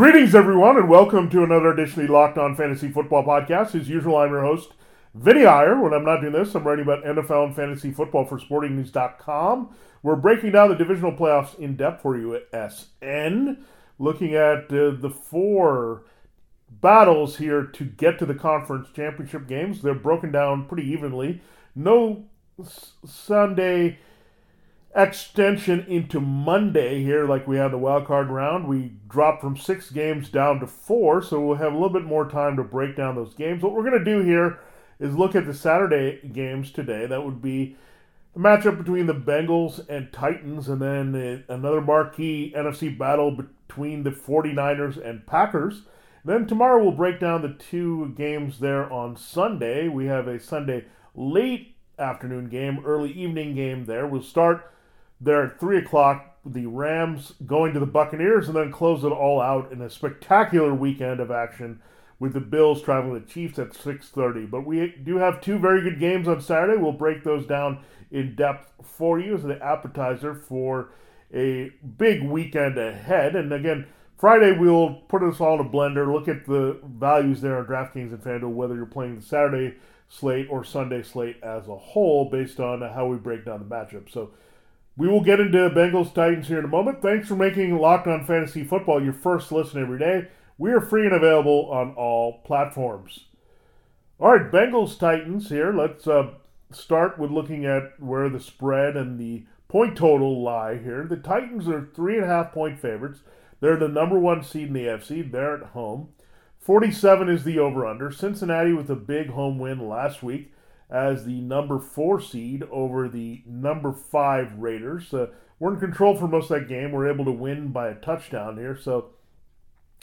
Greetings, everyone, and welcome to another edition of the Locked On Fantasy Football Podcast. As usual, I'm your host, Vinnie Iyer. When I'm not doing this, I'm writing about NFL and fantasy football for SportingNews.com. We're breaking down the divisional playoffs in depth for you at SN, looking at uh, the four battles here to get to the conference championship games. They're broken down pretty evenly. No Sunday extension into Monday here, like we had the wild card round. We dropped from six games down to four, so we'll have a little bit more time to break down those games. What we're going to do here is look at the Saturday games today. That would be the matchup between the Bengals and Titans, and then another marquee NFC battle between the 49ers and Packers. Then tomorrow we'll break down the two games there on Sunday. We have a Sunday late afternoon game, early evening game there. We'll start there at 3 o'clock. The Rams going to the Buccaneers and then close it all out in a spectacular weekend of action with the Bills traveling the Chiefs at 6:30. But we do have two very good games on Saturday. We'll break those down in depth for you as an appetizer for a big weekend ahead. And again, Friday we'll put us all in a blender, look at the values there on DraftKings and FanDuel, whether you're playing the Saturday slate or Sunday slate as a whole, based on how we break down the matchup. So. We will get into Bengals Titans here in a moment. Thanks for making Locked On Fantasy Football your first listen every day. We are free and available on all platforms. All right, Bengals Titans here. Let's uh, start with looking at where the spread and the point total lie here. The Titans are three and a half point favorites. They're the number one seed in the AFC. They're at home. 47 is the over under. Cincinnati with a big home win last week as the number four seed over the number five Raiders. Uh, we're in control for most of that game. We're able to win by a touchdown here. So,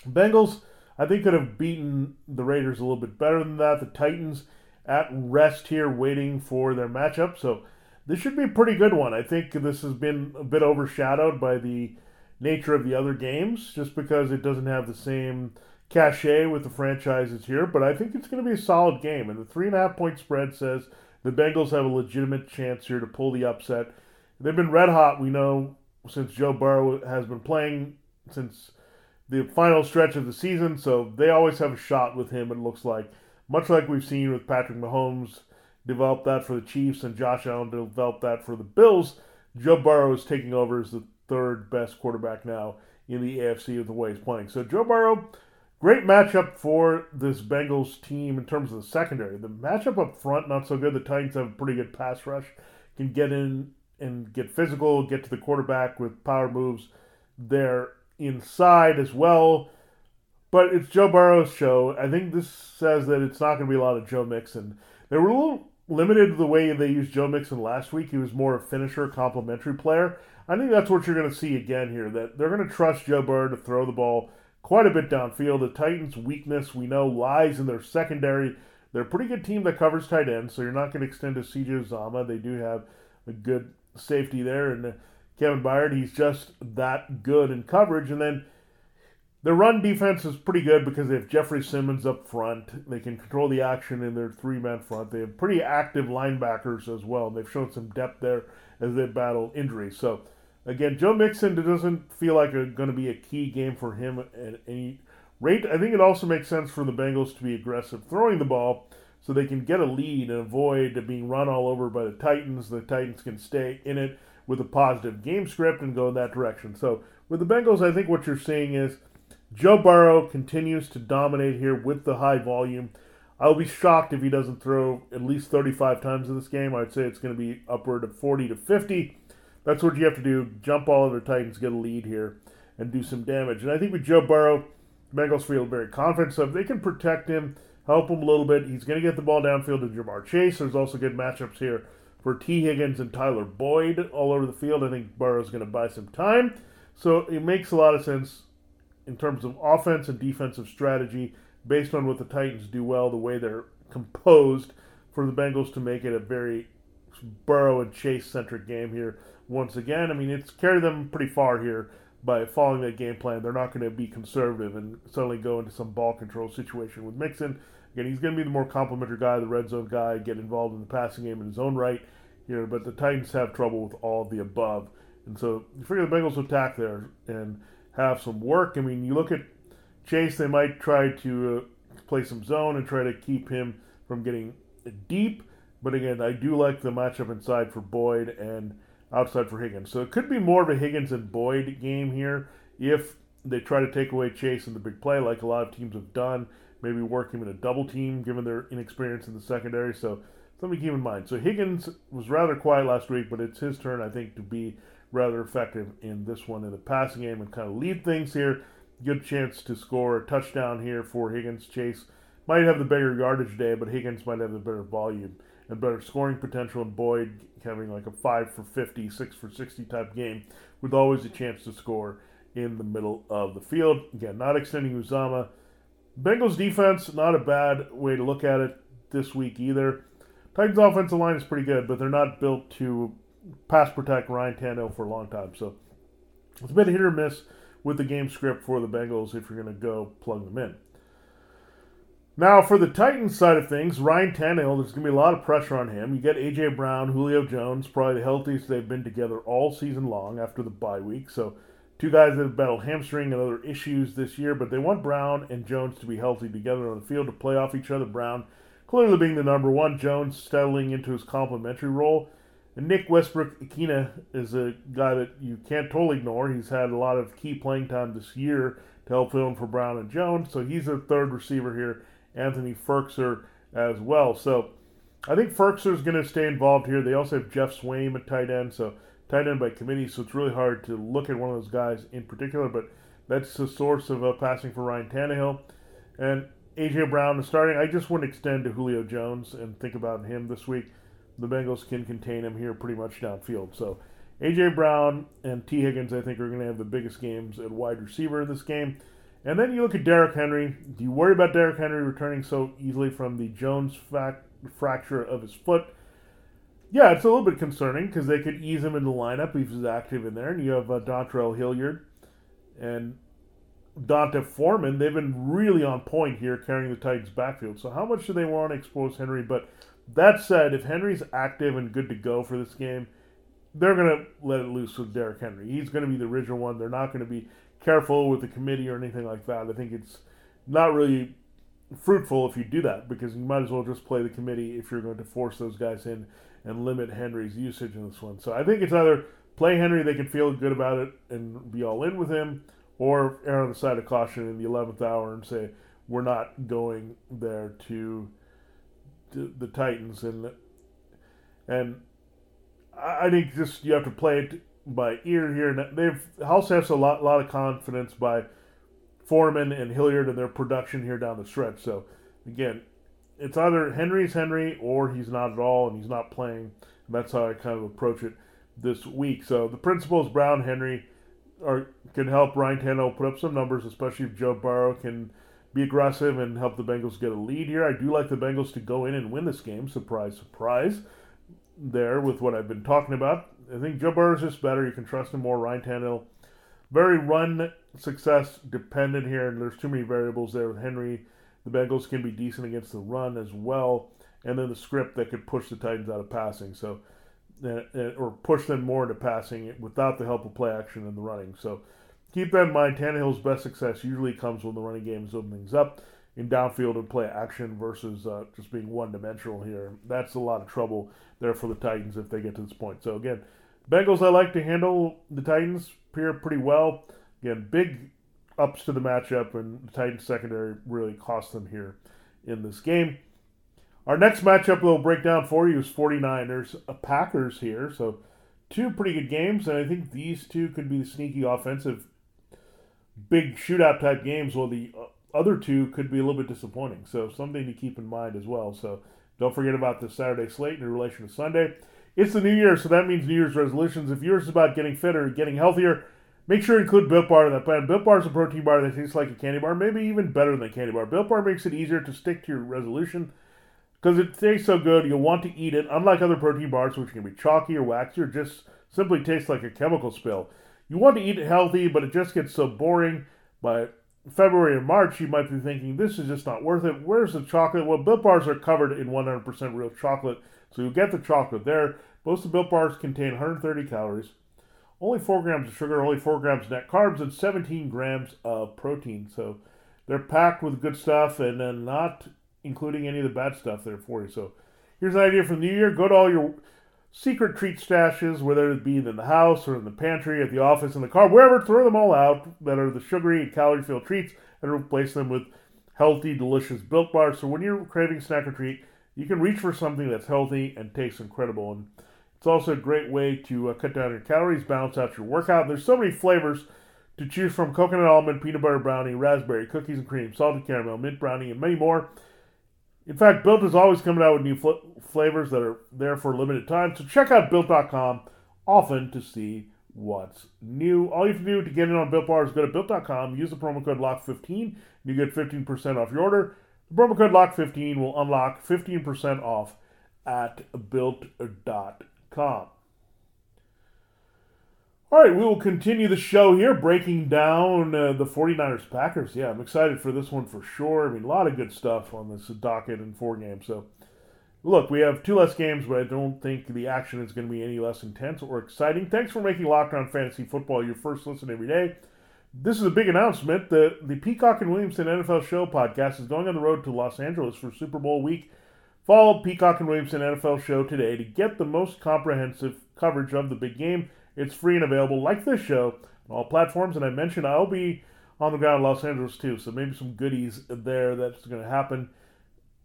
Bengals, I think, could have beaten the Raiders a little bit better than that. The Titans at rest here, waiting for their matchup. So, this should be a pretty good one. I think this has been a bit overshadowed by the nature of the other games, just because it doesn't have the same cachet with the franchises here, but I think it's going to be a solid game. And the three and a half point spread says the Bengals have a legitimate chance here to pull the upset. They've been red hot, we know, since Joe Burrow has been playing since the final stretch of the season, so they always have a shot with him, it looks like. Much like we've seen with Patrick Mahomes develop that for the Chiefs and Josh Allen developed that for the Bills, Joe Burrow is taking over as the third best quarterback now in the AFC with the way he's playing. So Joe Burrow Great matchup for this Bengals team in terms of the secondary. The matchup up front, not so good. The Titans have a pretty good pass rush, can get in and get physical, get to the quarterback with power moves. They're inside as well. But it's Joe Burrow's show. I think this says that it's not going to be a lot of Joe Mixon. They were a little limited the way they used Joe Mixon last week. He was more a finisher, complementary player. I think that's what you're going to see again here. That they're going to trust Joe Burrow to throw the ball quite a bit downfield. The Titans' weakness, we know, lies in their secondary. They're a pretty good team that covers tight ends, so you're not going to extend to CJ Uzomah. They do have a good safety there, and uh, Kevin Byard, he's just that good in coverage. And then their run defense is pretty good because they have Jeffrey Simmons up front. They can control the action in their three man front. They have pretty active linebackers as well. They've shown some depth there as they battle injuries. So Again, Joe Mixon doesn't feel like it's going to be a key game for him at any rate. I think it also makes sense for the Bengals to be aggressive throwing the ball so they can get a lead and avoid being run all over by the Titans. The Titans can stay in it with a positive game script and go in that direction. So with the Bengals, I think what you're seeing is Joe Burrow continues to dominate here with the high volume. I'll be shocked if he doesn't throw at least 35 times in this game. I'd say it's going to be upward of 40 to 50. That's what you have to do. Jump all over Titans, get a lead here, and do some damage. And I think with Joe Burrow, Bengals feel very confident. So if they can protect him, help him a little bit, he's going to get the ball downfield to Ja'Marr Chase. There's also good matchups here for Tee Higgins and Tyler Boyd all over the field. I think Burrow's going to buy some time. So it makes a lot of sense in terms of offense and defensive strategy based on what the Titans do well, the way they're composed, for the Bengals to make it a very Burrow and Chase centric game here once again. I mean, it's carried them pretty far here by following that game plan. They're not going to be conservative and suddenly go into some ball control situation with Mixon. Again, he's going to be the more complimentary guy, the red zone guy, get involved in the passing game in his own right here. But the Titans have trouble with all the above. And so you figure the Bengals will attack there and have some work. I mean, you look at Chase, they might try to uh, play some zone and try to keep him from getting deep. But again, I do like the matchup inside for Boyd and outside for Higgins. So it could be more of a Higgins and Boyd game here if they try to take away Chase in the big play, like a lot of teams have done. Maybe work him in a double team given their inexperience in the secondary. So something to keep in mind. So Higgins was rather quiet last week, but it's his turn, I think, to be rather effective in this one in the passing game and kind of lead things here. Good chance to score a touchdown here for Higgins. Chase might have the bigger yardage day, but Higgins might have the better volume and better scoring potential. And Boyd having like a 5 for 50, 6 for 60 type game with always a chance to score in the middle of the field. Again, not extending Uzomah. Bengals defense, not a bad way to look at it this week either. Titans offensive line is pretty good, but they're not built to pass protect Ryan Tannehill for a long time. So it's a bit hit or miss with the game script for the Bengals if you're going to go plug them in. Now, for the Titans side of things, Ryan Tannehill, there's going to be a lot of pressure on him. You get A.J. Brown, Julio Jones, probably the healthiest they've been together all season long after the bye week. So, two guys that have battled hamstring and other issues this year, but they want Brown and Jones to be healthy together on the field to play off each other. Brown clearly being the number one, Jones settling into his complementary role. And Nick Westbrook-Ikhine is a guy that you can't totally ignore. He's had a lot of key playing time this year to help fill in for Brown and Jones. So he's a third receiver here Anthony Firkser as well. So I think Firkser is going to stay involved here. They also have Geoff Swaim at tight end, so tight end by committee. So it's really hard to look at one of those guys in particular, but that's the source of uh, passing for Ryan Tannehill. And AJ Brown is starting. I just wouldn't extend to Julio Jones and think about him this week. The Bengals can contain him here pretty much downfield. So AJ Brown and Tee Higgins, I think, are going to have the biggest games at wide receiver in this game. And then you look at Derrick Henry. Do you worry about Derrick Henry returning so easily from the Jones fracture of his foot? Yeah, it's a little bit concerning because they could ease him in the lineup if he's active in there. And you have uh, Dontrell Hilliard and D'Onta Foreman. They've been really on point here carrying the Titans' backfield. So how much do they want to expose Henry? But that said, if Henry's active and good to go for this game, they're going to let it loose with Derrick Henry. He's going to be the original one. They're not going to be careful with the committee or anything like that. I think it's not really fruitful if you do that because you might as well just play the committee if you're going to force those guys in and limit Henry's usage in this one. So I think it's either play Henry, they can feel good about it and be all in with him, or err on the side of caution in the 11th hour and say, we're not going there to, the Titans. And and I think just you have to play it by ear here. They've House has a lot, lot of confidence by Foreman and Hilliard and their production here down the stretch. So again, it's either Henry's Henry or he's not at all and he's not playing. And That's how I kind of approach it this week. So the principles Brown Henry are can help Ryan Tannehill put up some numbers, especially if Joe Burrow can be aggressive and help the Bengals get a lead here. I do like the Bengals to go in and win this game. Surprise, surprise. There with what I've been talking about. I think Joe Burrow is just better. You can trust him more. Ryan Tannehill, very run success dependent here, and there's too many variables there with Henry. The Bengals can be decent against the run as well, and then the script that could push the Titans out of passing. So, uh, uh, or push them more into passing without the help of play action and the running. So, keep that in mind. Tannehill's best success usually comes when the running game is opening things up in downfield and play action versus uh, just being one dimensional here. That's a lot of trouble there for the Titans if they get to this point. So again, Bengals I like to handle the Titans here pretty well. Again, big ups to the matchup, and the Titans secondary really cost them here in this game. Our next matchup we'll break down for you is 49ers Packers here. So two pretty good games, and I think these two could be the sneaky offensive big shootout type games. While the uh, other two could be a little bit disappointing. So something to keep in mind as well. So don't forget about the Saturday slate in relation to Sunday. It's the new year, so that means New Year's resolutions. If yours is about getting fitter, getting healthier, Make sure to include Built Bar in that plan. Built Bar is a protein bar that tastes like a candy bar, maybe even better than a candy bar. Built Bar makes it easier to stick to your resolution because it tastes so good. You'll want to eat it, unlike other protein bars, which can be chalky or waxy or just simply taste like a chemical spill. You want to eat it healthy, but it just gets so boring. By February or March, you might be thinking, this is just not worth it. Where's the chocolate? Well, Built Bars are covered in 100% real chocolate, so you'll get the chocolate there. Most of the Built Bars contain 130 calories only 4 grams of sugar, only 4 grams of net carbs, and 17 grams of protein. So they're packed with good stuff and then not including any of the bad stuff there for you. So here's an idea for the new year go to all your secret treat stashes, whether it be in the house or in the pantry, at the office, in the car, wherever, throw them all out that are the sugary and calorie filled treats and replace them with healthy, delicious built bars. So when you're craving snack or treat, you can reach for something that's healthy and tastes incredible. And it's also a great way to uh, cut down your calories, balance out your workout. There's so many flavors to choose from coconut almond, peanut butter brownie, raspberry, cookies and cream, salted caramel, mint brownie, and many more. In fact, Built is always coming out with new fl- flavors that are there for a limited time. So check out Built.com often to see what's new. All you have to do to get in on Built Bar is go to Built.com, use the promo code LOCK15, and you get 15% off your order. The promo code LOCK15 will unlock 15% off at Built.com. All right, we will continue the show here, breaking down uh, the 49ers Packers. Yeah, I'm excited for this one for sure. I mean, a lot of good stuff on this docket in four games. So, look, we have two less games, but I don't think the action is going to be any less intense or exciting. Thanks for making Locked On Fantasy Football your first listen every day. This is a big announcement. The, the Peacock and Williamson NFL Show podcast is going on the road to Los Angeles for Super Bowl week Follow Peacock and Williamson NFL show today to get the most comprehensive coverage of the big game. It's free and available, like this show, on all platforms. And I mentioned I'll be on the ground in Los Angeles too, so maybe some goodies there that's going to happen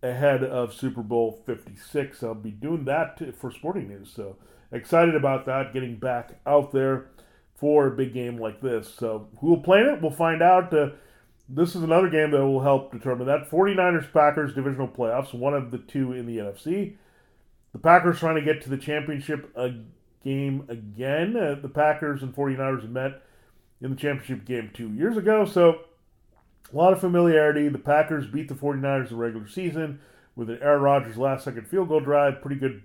ahead of Super Bowl 56. I'll be doing that for Sporting News, so excited about that, getting back out there for a big game like this. So who will play it? We'll find out. Uh, this is another game that will help determine that. 49ers Packers divisional playoffs, one of the two in the NFC. The Packers trying to get to the championship game again. Uh, the Packers and 49ers met in the championship game two years ago, so a lot of familiarity. The Packers beat the 49ers in the regular season with an Aaron Rodgers last second field goal drive. Pretty good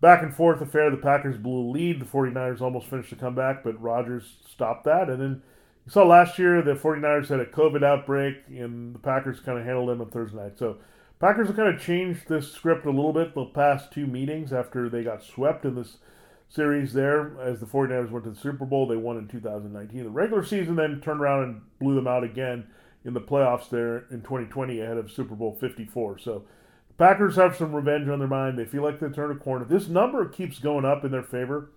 back and forth affair. The Packers blew a lead. The 49ers almost finished the comeback, but Rodgers stopped that. And then you saw last year the 49ers had a COVID outbreak, and the Packers kind of handled them on Thursday night. So Packers have kind of changed this script a little bit the past two meetings after they got swept in this series there as the 49ers went to the Super Bowl. They won in 2019. The regular season then turned around and blew them out again in the playoffs there in 2020 ahead of Super Bowl 54. So Packers have some revenge on their mind. They feel like they turned a corner. This number keeps going up in their favor.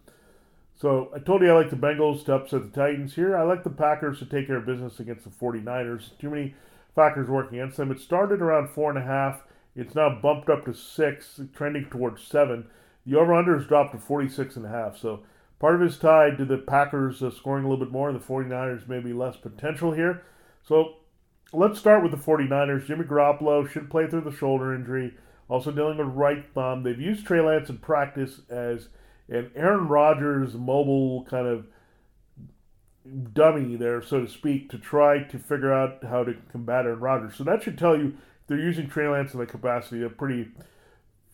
So I told you I like the Bengals to upset the Titans here. I like the Packers to take care of business against the 49ers. Too many factors working against them. It started around four and a half. It's now bumped up to six, trending towards seven. The over/under has dropped to 46 and a half. So part of it is tied to the Packers uh, scoring a little bit more. and The 49ers maybe less potential here. So let's start with the 49ers. Jimmy Garoppolo should play through the shoulder injury. Also dealing with right thumb. They've used Trey Lance in practice as – an Aaron Rodgers' mobile kind of dummy there, so to speak, to try to figure out how to combat Aaron Rodgers. So that should tell you they're using Trey Lance in the capacity. They're pretty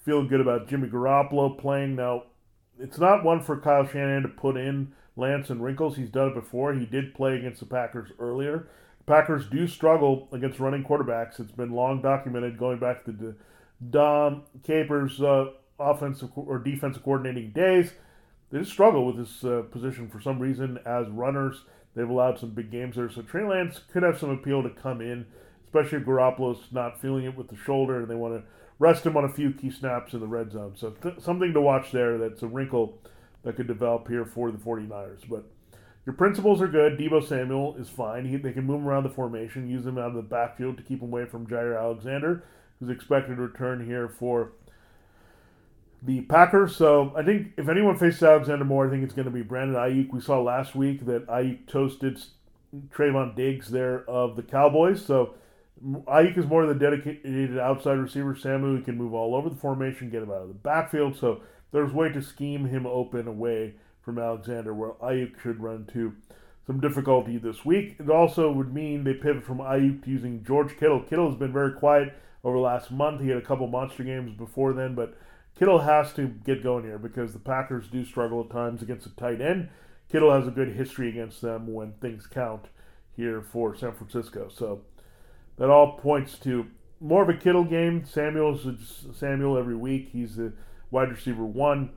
feeling good about Jimmy Garoppolo playing. Now, it's not one for Kyle Shanahan to put in Lance and wrinkles. He's done it before. He did play against the Packers earlier. Packers do struggle against running quarterbacks. It's been long documented going back to the Dom Capers uh, offensive or defensive coordinating days. They just struggle with this uh, position for some reason as runners. They've allowed some big games there, so Trey Lance could have some appeal to come in, especially if Garoppolo's not feeling it with the shoulder and they want to rest him on a few key snaps in the red zone. So th- something to watch there. That's a wrinkle that could develop here for the 49ers. But your principles are good. Deebo Samuel is fine. He, they can move him around the formation, use him out of the backfield to keep him away from Jaire Alexander, who's expected to return here for the Packers. So I think if anyone faces Alexander Moore, I think it's going to be Brandon Aiyuk. We saw last week that Aiyuk toasted Trevon Diggs there of the Cowboys. So Aiyuk is more of the dedicated outside receiver. Samuel he can move all over the formation, get him out of the backfield. So there's way to scheme him open away from Alexander, where Aiyuk should run to. some difficulty this week. It also would mean they pivot from Aiyuk to using George Kittle. Kittle has been very quiet over the last month. He had a couple monster games before then, but Kittle has to get going here because the Packers do struggle at times against a tight end. Kittle has a good history against them when things count here for San Francisco. So that all points to more of a Kittle game. Samuel's Samuel every week. He's the wide receiver one.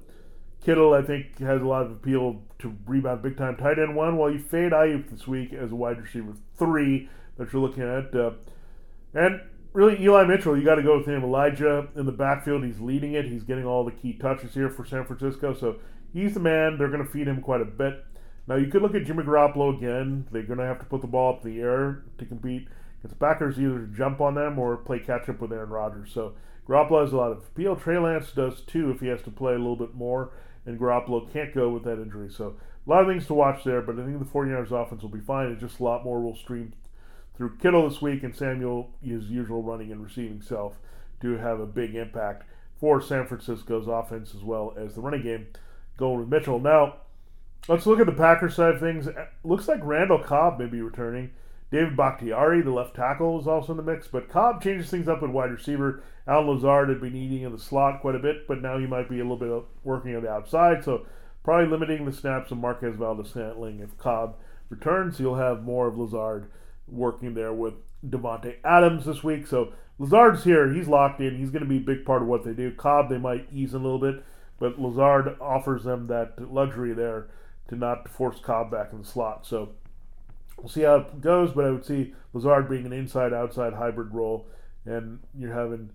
Kittle, I think, has a lot of appeal to rebound big time tight end one, while you fade Aiyuk this week as a wide receiver three that you're looking at. Uh, and really, Eli Mitchell, you got to go with him. Elijah in the backfield, he's leading it. He's getting all the key touches here for San Francisco. So he's the man. They're going to feed him quite a bit. Now, you could look at Jimmy Garoppolo again. They're going to have to put the ball up in the air to compete. Because Packers either jump on them or play catch up with Aaron Rodgers. So Garoppolo has a lot of appeal. Trey Lance does too if he has to play a little bit more. And Garoppolo can't go with that injury. So a lot of things to watch there. But I think the 49ers offense will be fine. And just a lot more will stream through Kittle this week. And Samuel, his usual running and receiving self, do have a big impact for San Francisco's offense as well as the running game going with Mitchell. Now, let's look at the Packers side of things. looks like Randall Cobb may be returning. David Bakhtiari, the left tackle, is also in the mix, but Cobb changes things up at wide receiver. Al Lazard had been eating in the slot quite a bit, but now he might be a little bit working on the outside, so probably limiting the snaps of Marquez Valdes-Scantling. If Cobb returns, you'll have more of Lazard working there with Davante Adams this week. So Lazard's here; he's locked in. He's going to be a big part of what they do. Cobb, they might ease a little bit, but Lazard offers them that luxury there to not force Cobb back in the slot. So We'll see how it goes, but I would see Lazard being an inside outside hybrid role, and you're having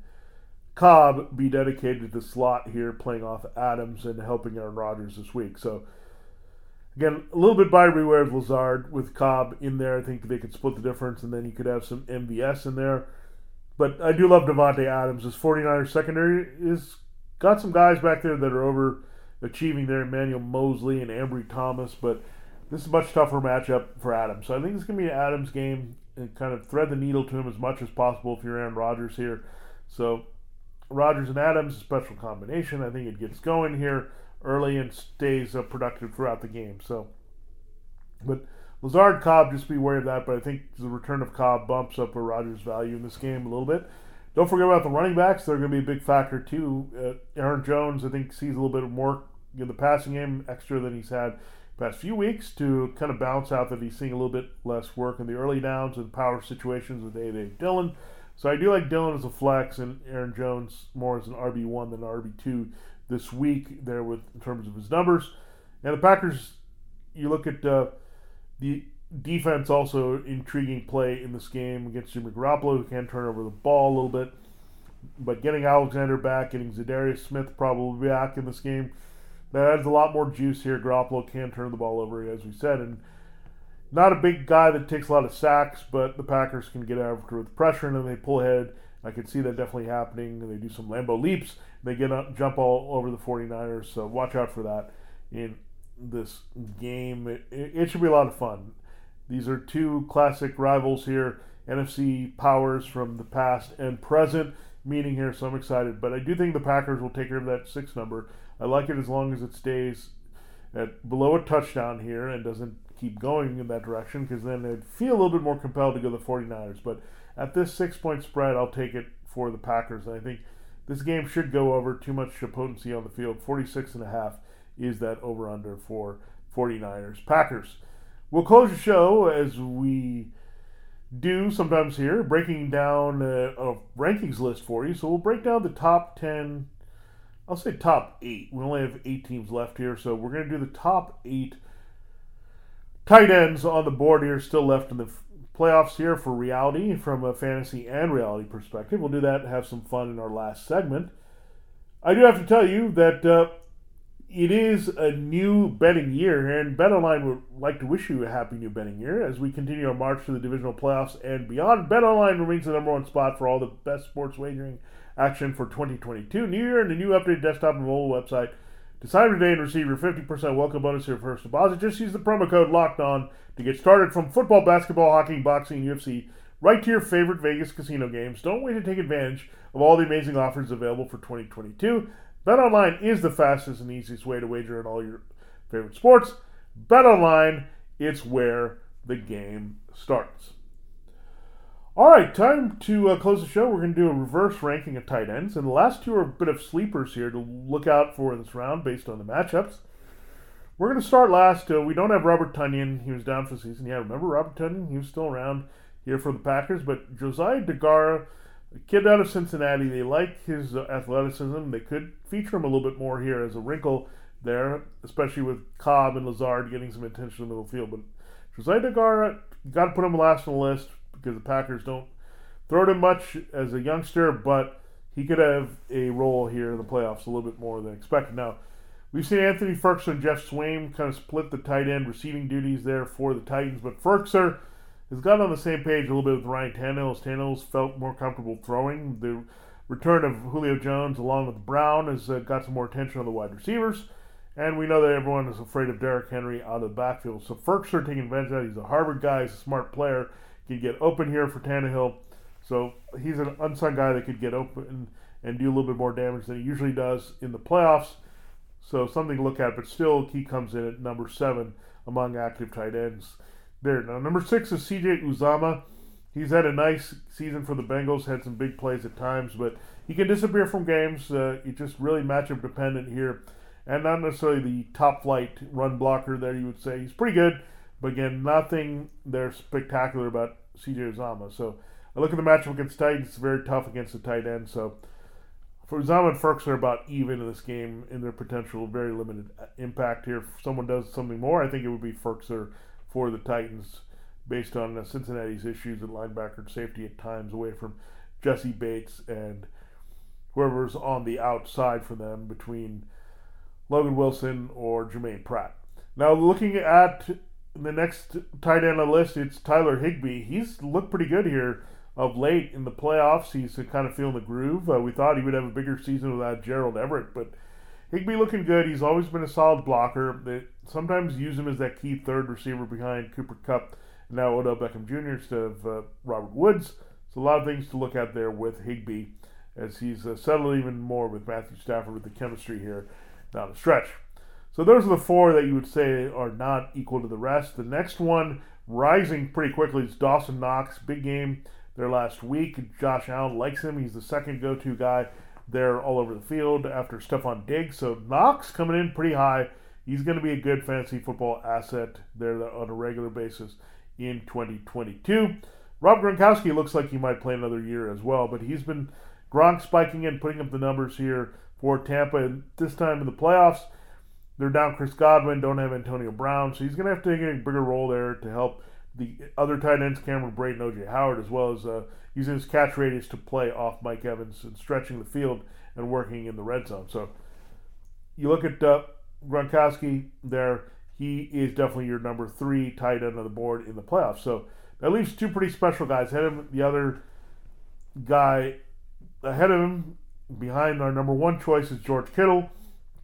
Cobb be dedicated to the slot here, playing off Adams and helping Aaron Rodgers this week. So, again, a little bit by beware of Lazard with Cobb in there. I think they could split the difference, and then you could have some MVS in there. But I do love Davante Adams. His 49ers secondary is got some guys back there that are over achieving there, Emmanuel Moseley and Ambry Thomas, but this is a much tougher matchup for Adams. So I think it's going to be an Adams game and kind of thread the needle to him as much as possible if you're Aaron Rodgers here. So Rodgers and Adams, a special combination. I think it gets going here early and stays uh, productive throughout the game. So, but Lazard Cobb, just be aware of that. But I think the return of Cobb bumps up a Rodgers' value in this game a little bit. Don't forget about the running backs; they're going to be a big factor too. Uh, Aaron Jones, I think, sees a little bit more in the passing game extra than he's had past few weeks to kind of bounce out that he's seeing a little bit less work in the early downs and power situations with A.J. Dillon. So I do like Dillon as a flex and Aaron Jones more as an RB1 than RB2 this week there with in terms of his numbers. And the Packers, you look at uh, the defense also intriguing play in this game against Jimmy Garoppolo, who can turn over the ball a little bit. But getting Alexander back, getting Za'Darius Smith probably back in this game that adds a lot more juice here. Garoppolo can turn the ball over, as we said, and not a big guy that takes a lot of sacks, but the Packers can get after with pressure and then they pull ahead. I can see that definitely happening. They do some Lambeau leaps. They get up, jump all over the 49ers, so watch out for that in this game. It, it should be a lot of fun. These are two classic rivals here, NFC powers from the past and present meeting here, so I'm excited. But I do think the Packers will take care of that six number. I like it as long as it stays at below a touchdown here and doesn't keep going in that direction because then I'd feel a little bit more compelled to go the 49ers. But at this six point spread, I'll take it for the Packers. I think this game should go over too much potency on the field. 46 and a half is that over under for 49ers. Packers. We'll close the show as we do sometimes here, breaking down a, a rankings list for you. So we'll break down the top 10 I'll say top eight. We only have eight teams left here, so we're going to do the top eight tight ends on the board here, still left in the playoffs here for reality from a fantasy and reality perspective. We'll do that have some fun in our last segment. I do have to tell you that uh, it is a new betting year, and BetOnline would like to wish you a happy new betting year as we continue our march to the divisional playoffs and beyond. BetOnline remains the number one spot for all the best sports wagering action for 2022. New year and a new updated desktop and mobile website. Decide today and receive your 50% welcome bonus for your first deposit. Just use the promo code Locked On to get started from football, basketball, hockey, boxing, UFC right to your favorite Vegas casino games. Don't wait to take advantage of all the amazing offers available for 2022. BetOnline is the fastest and easiest way to wager on all your favorite sports. BetOnline it's where the game starts. All right, time to uh, close the show. We're going to do a reverse ranking of tight ends, and the last two are a bit of sleepers here to look out for in this round based on the matchups. We're going to start last. Uh, we don't have Robert Tonyan. He was down for the season. Yeah, remember Robert Tonyan? He was still around here for the Packers. But Josiah Deguara, a kid out of Cincinnati, they like his uh, athleticism. They could feature him a little bit more here as a wrinkle there, especially with Cobb and Lazard getting some attention in the middle field. But Josiah Deguara, got to put him last on the list because the Packers don't throw to much as a youngster, but he could have a role here in the playoffs a little bit more than expected. Now, We've seen Anthony Firkser and Geoff Swaim kind of split the tight end receiving duties there for the Titans, but Firkser has gotten on the same page a little bit with Ryan Tannehill. As Tannehill's felt more comfortable throwing. The return of Julio Jones along with Brown has uh, got some more attention on the wide receivers. And we know that everyone is afraid of Derrick Henry out of the backfield. So Firkser taking advantage of that. He's a Harvard guy. He's a smart player. Can get open here for Tannehill. So he's an unsung guy that could get open and do a little bit more damage than he usually does in the playoffs. So something to look at, but still, he comes in at number seven among active tight ends. There now, number six is C.J. Uzomah. He's had a nice season for the Bengals. Had some big plays at times, but he can disappear from games. Uh, he's just really matchup dependent here, and not necessarily the top flight run blocker there. You would say he's pretty good, but again, nothing there spectacular about C.J. Uzomah. So I look at the matchup against Titans. It's very tough against the tight end. So for Uzomah and Firkser are about even in this game in their potential very limited impact here. If someone does something more, I think it would be Firkser for the Titans based on uh, Cincinnati's issues at linebacker and safety at times away from Jessie Bates and whoever's on the outside for them between Logan Wilson or Germaine Pratt. Now, looking at the next tight end on the list, it's Tyler Higbee. He's looked pretty good here of late in the playoffs. He's kind of feeling the groove. Uh, we thought he would have a bigger season without Gerald Everett, but Higbee looking good. He's always been a solid blocker. They sometimes use him as that key third receiver behind Cooper Kupp, and now Odell Beckham Jr. instead of uh, Robert Woods. So a lot of things to look at there with Higbee as he's uh, settled even more with Matthew Stafford with the chemistry here down the stretch. So those are the four that you would say are not equal to the rest. The next one rising pretty quickly is Dawson Knox. Big game there last week. Josh Allen likes him. He's the second go to guy there all over the field after Stefon Diggs. So Knox coming in pretty high. He's going to be a good fantasy football asset there on a regular basis in 2022. Rob Gronkowski looks like he might play another year as well, but he's been Gronk spiking in, putting up the numbers here for Tampa. And this time in the playoffs, they're down Chris Godwin, don't have Antonio Brown, so he's going to have to take a bigger role there to help the other tight ends, Cameron Brate and OJ Howard, as well as uh, using his catch radius to play off Mike Evans and stretching the field and working in the red zone. So you look at uh, Gronkowski there, he is definitely your number three tight end on the board in the playoffs. So that leaves two pretty special guys. Ahead of him, the other guy ahead of him, behind our number one choice is George Kittle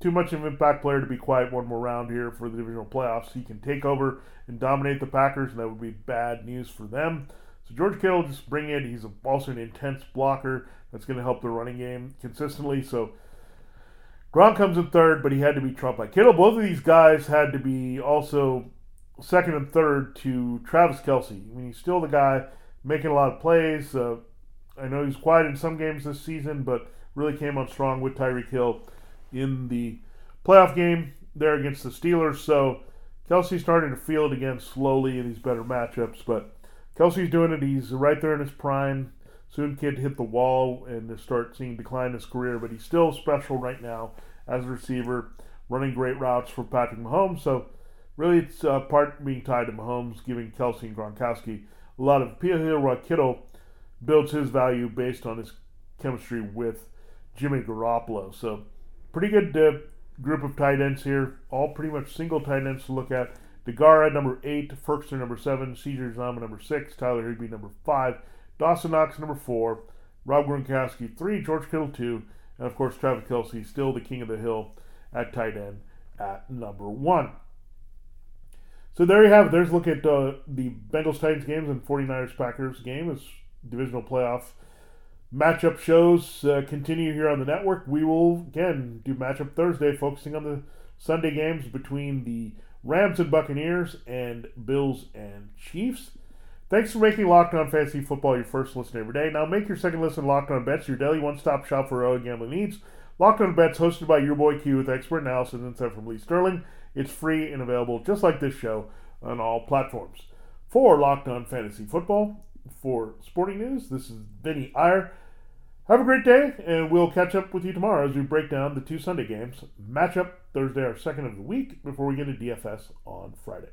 too much of an impact player to be quiet one more round here for the divisional playoffs. He can take over and dominate the Packers, and that would be bad news for them. So George Kittle just bring in. He's also an intense blocker that's going to help the running game consistently. So Gronk comes in third, but he had to be trumped by Kittle. Both of these guys had to be also second and third to Travis Kelce. I mean, he's still the guy making a lot of plays. Uh, I know he's quiet in some games this season, but really came on strong with Tyreek Hill in the playoff game there against the Steelers. So Kelce's starting to field again slowly in these better matchups, but Kelce's doing it. He's right there in his prime. Soon kid hit the wall and start seeing decline in his career, but he's still special right now as a receiver, running great routes for Patrick Mahomes. So really, it's part being tied to Mahomes, giving Kelce and Gronkowski a lot of appeal here. While Kittle builds his value based on his chemistry with Jimmy Garoppolo. So pretty good uh, group of tight ends here. All pretty much single tight ends to look at. Deguara, number eight. Firkser, number seven. C.J. Uzomah, number six. Tyler Higbee, number five. Dawson Knox, number four. Rob Gronkowski, three. George Kittle, two. And of course, Travis Kelce, still the king of the hill at tight end at number one. So there you have it. There's a look at uh, the Bengals Titans games and 49ers Packers game as divisional playoff matchup shows uh, continue here on the network. We will again do matchup Thursday, focusing on the Sunday games between the Rams and Buccaneers, and Bills and Chiefs. Thanks for making Locked On Fantasy Football your first listen every day. Now make your second listen Locked On Bets your daily one-stop shop for all gambling needs. Locked On Bets, hosted by your boy Q with expert analysis and insight from Lee Sterling. It's free and available, just like this show, on all platforms. For Locked On Fantasy Football, for Sporting News, this is Vinnie Iyer. Have a great day, and we'll catch up with you tomorrow as we break down the two Sunday games. Matchup Thursday, our second of the week, before we get to DFS on Friday.